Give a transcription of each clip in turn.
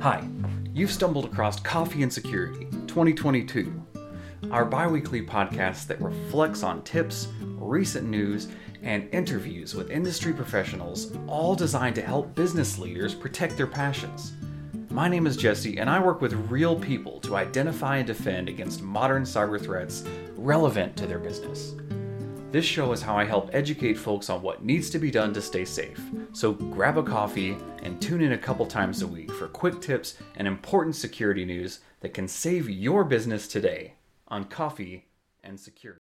Hi, you've stumbled across Coffee and Security 2022, our bi weekly podcast that reflects on tips, recent news, and interviews with industry professionals, all designed to help business leaders protect their passions. My name is Jesse, and I work with real people to identify and defend against modern cyber threats relevant to their business. This show is how I help educate folks on what needs to be done to stay safe. So grab a coffee and tune in a couple times a week for quick tips and important security news that can save your business today on Coffee and Security.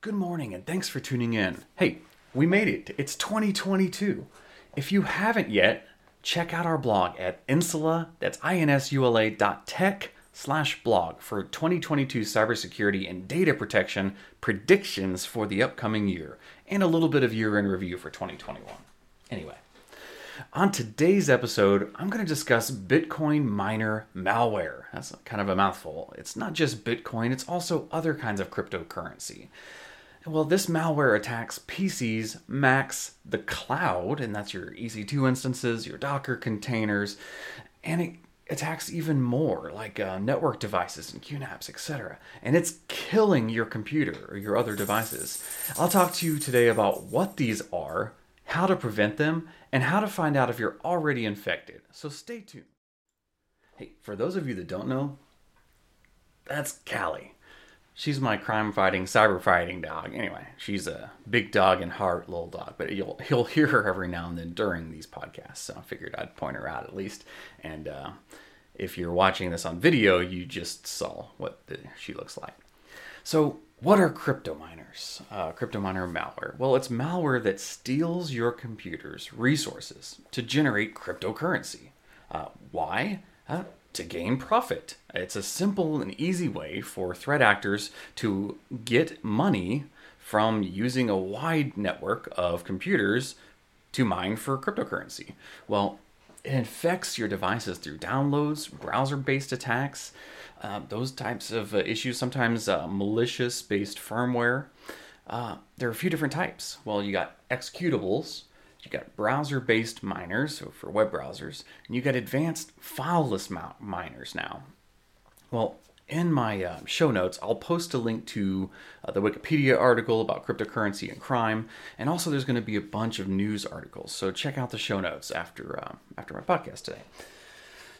Good morning and thanks for tuning in. Hey, we made it. It's 2022. If you haven't yet, check out our blog at insula, that's I-N-S-U-L-A dot tech slash blog for 2022 cybersecurity and data protection predictions for the upcoming year and a little bit of year in review for 2021. Anyway, on today's episode, I'm going to discuss Bitcoin miner malware. That's kind of a mouthful. It's not just Bitcoin, it's also other kinds of cryptocurrency. Well, this malware attacks PCs, Macs, the cloud, and that's your EC2 instances, your Docker containers, and it attacks even more, like uh, network devices and QNAPs, etc. And it's killing your computer or your other devices. I'll talk to you today about what these are, how to prevent them, and how to find out if you're already infected. So stay tuned. Hey, for those of you that don't know, that's Callie. She's my crime fighting, cyber fighting dog. Anyway, she's a big dog and heart little dog, but you'll you'll hear her every now and then during these podcasts. So I figured I'd point her out at least. And uh, if you're watching this on video, you just saw what the, she looks like. So what are crypto miners? Uh, crypto miner malware. Well, it's malware that steals your computer's resources to generate cryptocurrency. Uh, why? Uh, to gain profit. It's a simple and easy way for threat actors to get money from using a wide network of computers to mine for cryptocurrency. Well, it infects your devices through downloads, browser based attacks, uh, those types of uh, issues, sometimes uh, malicious based firmware. Uh, there are a few different types. Well, you got executables, you got browser based miners, so for web browsers, and you got advanced fileless miners now. Well, in my uh, show notes, I'll post a link to uh, the Wikipedia article about cryptocurrency and crime, and also there's going to be a bunch of news articles. So check out the show notes after uh, after my podcast today.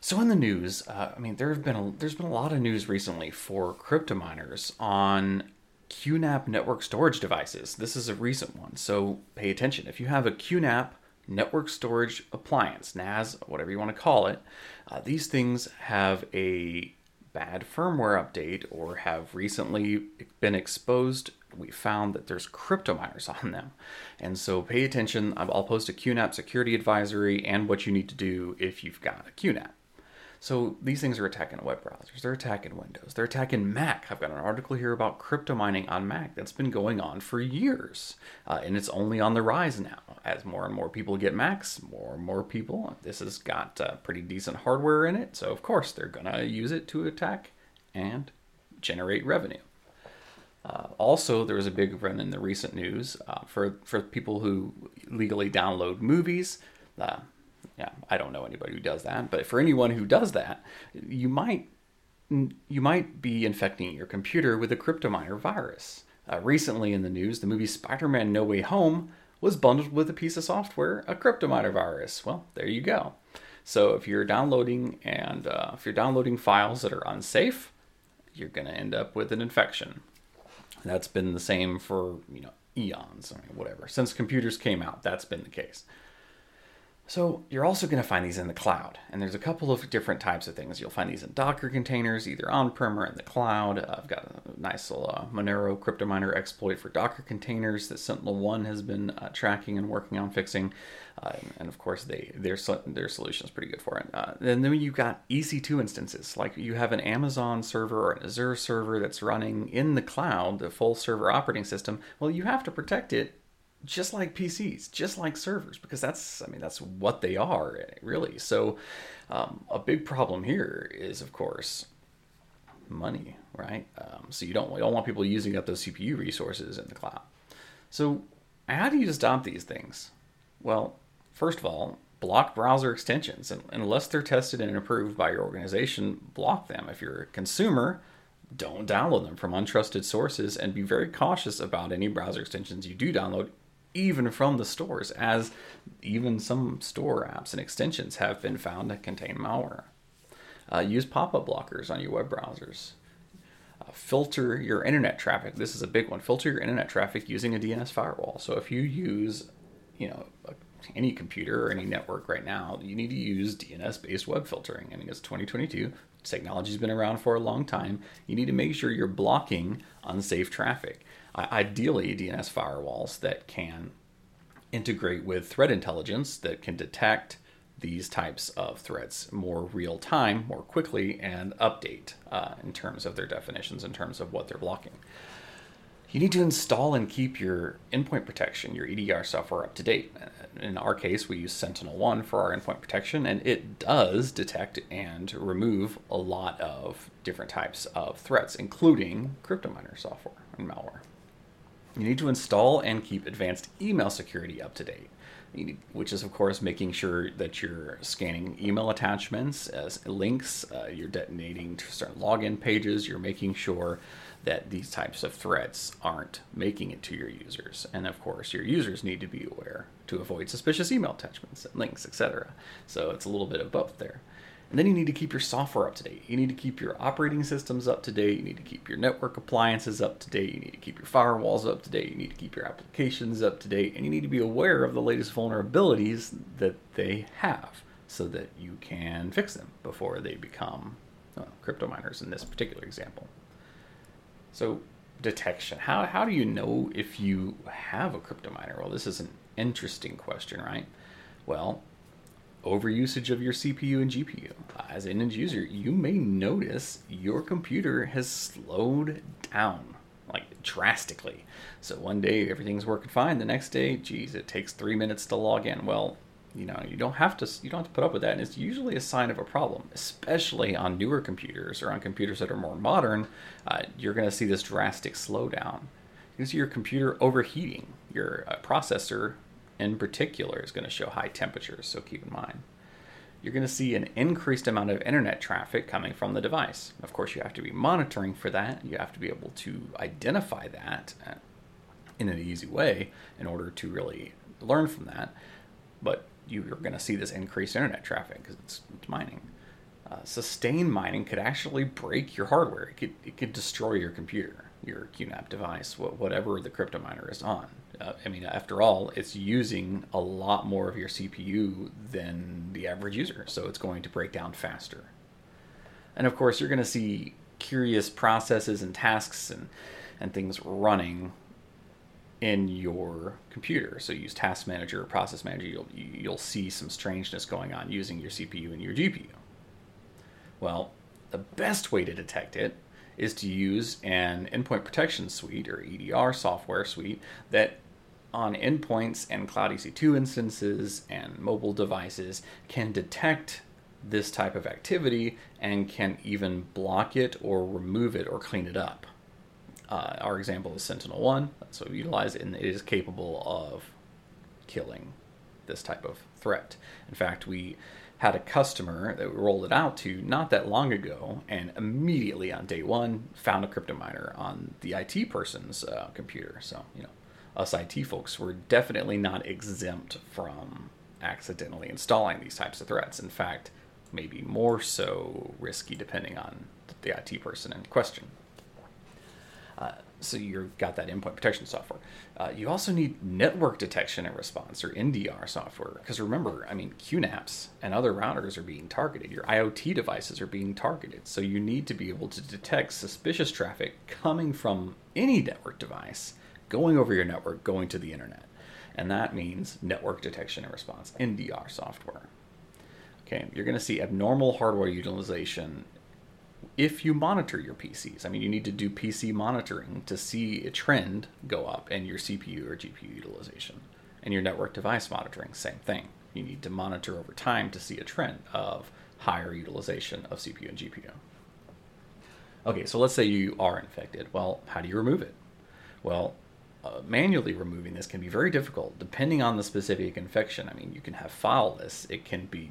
So in the news, uh, I mean, there have been a, there's been a lot of news recently for crypto miners on QNAP network storage devices. This is a recent one, so pay attention. If you have a QNAP network storage appliance, NAS, whatever you want to call it, uh, these things have a bad firmware update or have recently been exposed. We found that there's crypto miners on them. And so pay attention. I'll post a QNAP security advisory and what you need to do if you've got a QNAP. So these things are attacking web browsers, they're attacking Windows, they're attacking Mac. I've got an article here about crypto mining on Mac that's been going on for years, uh, and it's only on the rise now. As more and more people get Macs, more and more people, this has got uh, pretty decent hardware in it, so of course they're gonna use it to attack and generate revenue. Uh, also, there was a big run in the recent news uh, for for people who legally download movies. Yeah, I don't know anybody who does that, but for anyone who does that, you might you might be infecting your computer with a cryptominer virus. Uh, recently in the news, the movie Spider-Man: No Way Home was bundled with a piece of software, a cryptominer virus. Well, there you go. So if you're downloading and uh, if you're downloading files that are unsafe, you're going to end up with an infection. That's been the same for you know eons, mean, whatever. Since computers came out, that's been the case. So you're also going to find these in the cloud, and there's a couple of different types of things. You'll find these in Docker containers, either on-prem or in the cloud. I've got a nice little uh, Monero cryptominer exploit for Docker containers that SentinelOne has been uh, tracking and working on fixing, uh, and of course they their their solution is pretty good for it. Uh, and then you've got EC2 instances, like you have an Amazon server or an Azure server that's running in the cloud, the full server operating system. Well, you have to protect it just like PCs, just like servers, because that's, I mean, that's what they are, really. So, um, a big problem here is, of course, money, right? Um, so you don't, you don't want people using up those CPU resources in the cloud. So, how do you stop these things? Well, first of all, block browser extensions. And unless they're tested and approved by your organization, block them. If you're a consumer, don't download them from untrusted sources and be very cautious about any browser extensions you do download, even from the stores, as even some store apps and extensions have been found to contain malware. Uh, use pop up blockers on your web browsers. Uh, filter your internet traffic. This is a big one. Filter your internet traffic using a DNS firewall. So if you use, you know, any computer or any network right now, you need to use DNS based web filtering. I mean, it's 2022. Technology's been around for a long time. You need to make sure you're blocking unsafe traffic. Ideally, DNS firewalls that can integrate with threat intelligence that can detect these types of threats more real time, more quickly, and update uh, in terms of their definitions, in terms of what they're blocking. You need to install and keep your endpoint protection, your EDR software up to date. In our case, we use SentinelOne for our endpoint protection, and it does detect and remove a lot of different types of threats, including cryptominer software and malware. You need to install and keep advanced email security up to date which is of course making sure that you're scanning email attachments as links, uh, you're detonating to certain login pages, you're making sure that these types of threats aren't making it to your users. And of course, your users need to be aware to avoid suspicious email attachments links, etc. So it's a little bit of both there. And then you need to keep your software up to date. You need to keep your operating systems up to date. You need to keep your network appliances up to date. You need to keep your firewalls up to date. You need to keep your applications up to date. And you need to be aware of the latest vulnerabilities that they have so that you can fix them before they become well, crypto miners in this particular example. So, detection. How, how do you know if you have a crypto miner? Well, this is an interesting question, right? Well, overusage of your CPU and GPU. As an end user, you may notice your computer has slowed down like drastically. So one day everything's working fine, the next day, geez, it takes three minutes to log in. Well, you know, you don't have to you don't have to put up with that, and it's usually a sign of a problem, especially on newer computers or on computers that are more modern. Uh, you're going to see this drastic slowdown. You see your computer overheating. Your uh, processor in particular is going to show high temperatures, so keep in mind. You're going to see an increased amount of internet traffic coming from the device. Of course, you have to be monitoring for that. You have to be able to identify that uh, in an easy way in order to really learn from that. But you're going to see this increased internet traffic because it's, mining. Uh, sustained mining could actually break your hardware. It could, it could destroy your computer, your QNAP device, whatever the crypto miner is on. Uh, I mean, after all, it's using a lot more of your CPU than the average user, so it's going to break down faster. And of course, you're going to see curious processes and tasks and, and things running in your computer. So use Task Manager or Process Manager, you'll, you'll see some strangeness going on using your CPU and your GPU. Well, the best way to detect it is to use an endpoint protection suite or EDR software suite that on endpoints and Cloud EC2 instances and mobile devices can detect this type of activity and can even block it or remove it or clean it up. Uh, our example is SentinelOne, so we utilize it and it is capable of killing this type of threat. In fact, we had a customer that we rolled it out to not that long ago and immediately on day one found a crypto miner on the IT person's uh, computer. So, you know, us IT folks were definitely not exempt from accidentally installing these types of threats. In fact, maybe more so risky depending on the IT person in question. Uh, so you've got that endpoint protection software. Uh, you also need network detection and response or NDR software because remember, I mean, QNAPs and other routers are being targeted. Your IoT devices are being targeted. So you need to be able to detect suspicious traffic coming from any network device going over your network, going to the internet. And that means network detection and response, NDR software. Okay, you're going to see abnormal hardware utilization if you monitor your PCs. I mean, you need to do PC monitoring to see a trend go up in your CPU or GPU utilization. And your network device monitoring, same thing. You need to monitor over time to see a trend of higher utilization of CPU and GPU. Okay, so let's say you are infected. Well, how do you remove it? Well, uh, manually removing this can be very difficult depending on the specific infection. I mean, you can have fileless, it can be,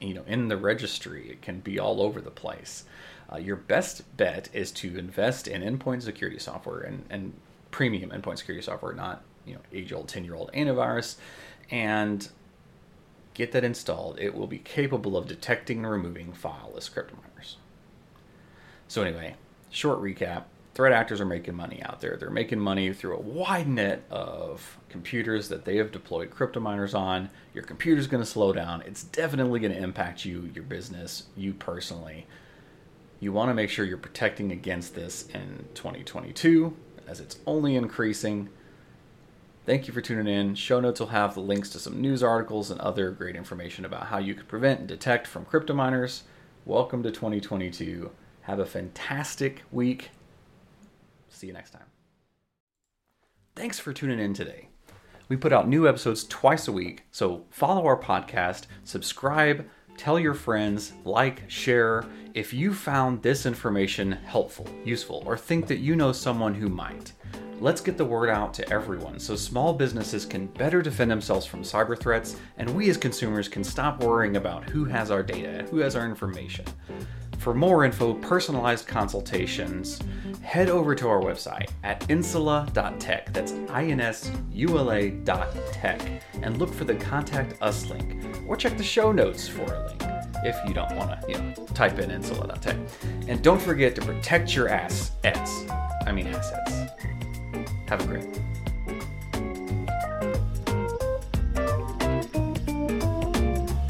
you know, in the registry, it can be all over the place. Uh, your best bet is to invest in endpoint security software and, and premium endpoint security software, not, you know, age old, 10 year old antivirus, and get that installed. It will be capable of detecting and removing fileless crypto miners. So, anyway, short recap threat actors are making money out there. They're making money through a wide net of computers that they have deployed crypto miners on. Your computer's going to slow down. It's definitely going to impact you, your business, you personally. You want to make sure you're protecting against this in 2022 as it's only increasing. Thank you for tuning in. Show notes will have the links to some news articles and other great information about how you can prevent and detect from crypto miners. Welcome to 2022. Have a fantastic week See you next time. Thanks for tuning in today. We put out new episodes twice a week, so follow our podcast, subscribe, tell your friends, like, share if you found this information helpful, useful, or think that you know someone who might. Let's get the word out to everyone so small businesses can better defend themselves from cyber threats and we as consumers can stop worrying about who has our data, and who has our information. For more info, personalized consultations, head over to our website at insula.tech. That's I-N-S-U-L-A dot tech. And look for the contact us link. Or check the show notes for a link if you don't want to, you know, type in insula.tech. And don't forget to protect your ass, assets. I mean assets. Have a great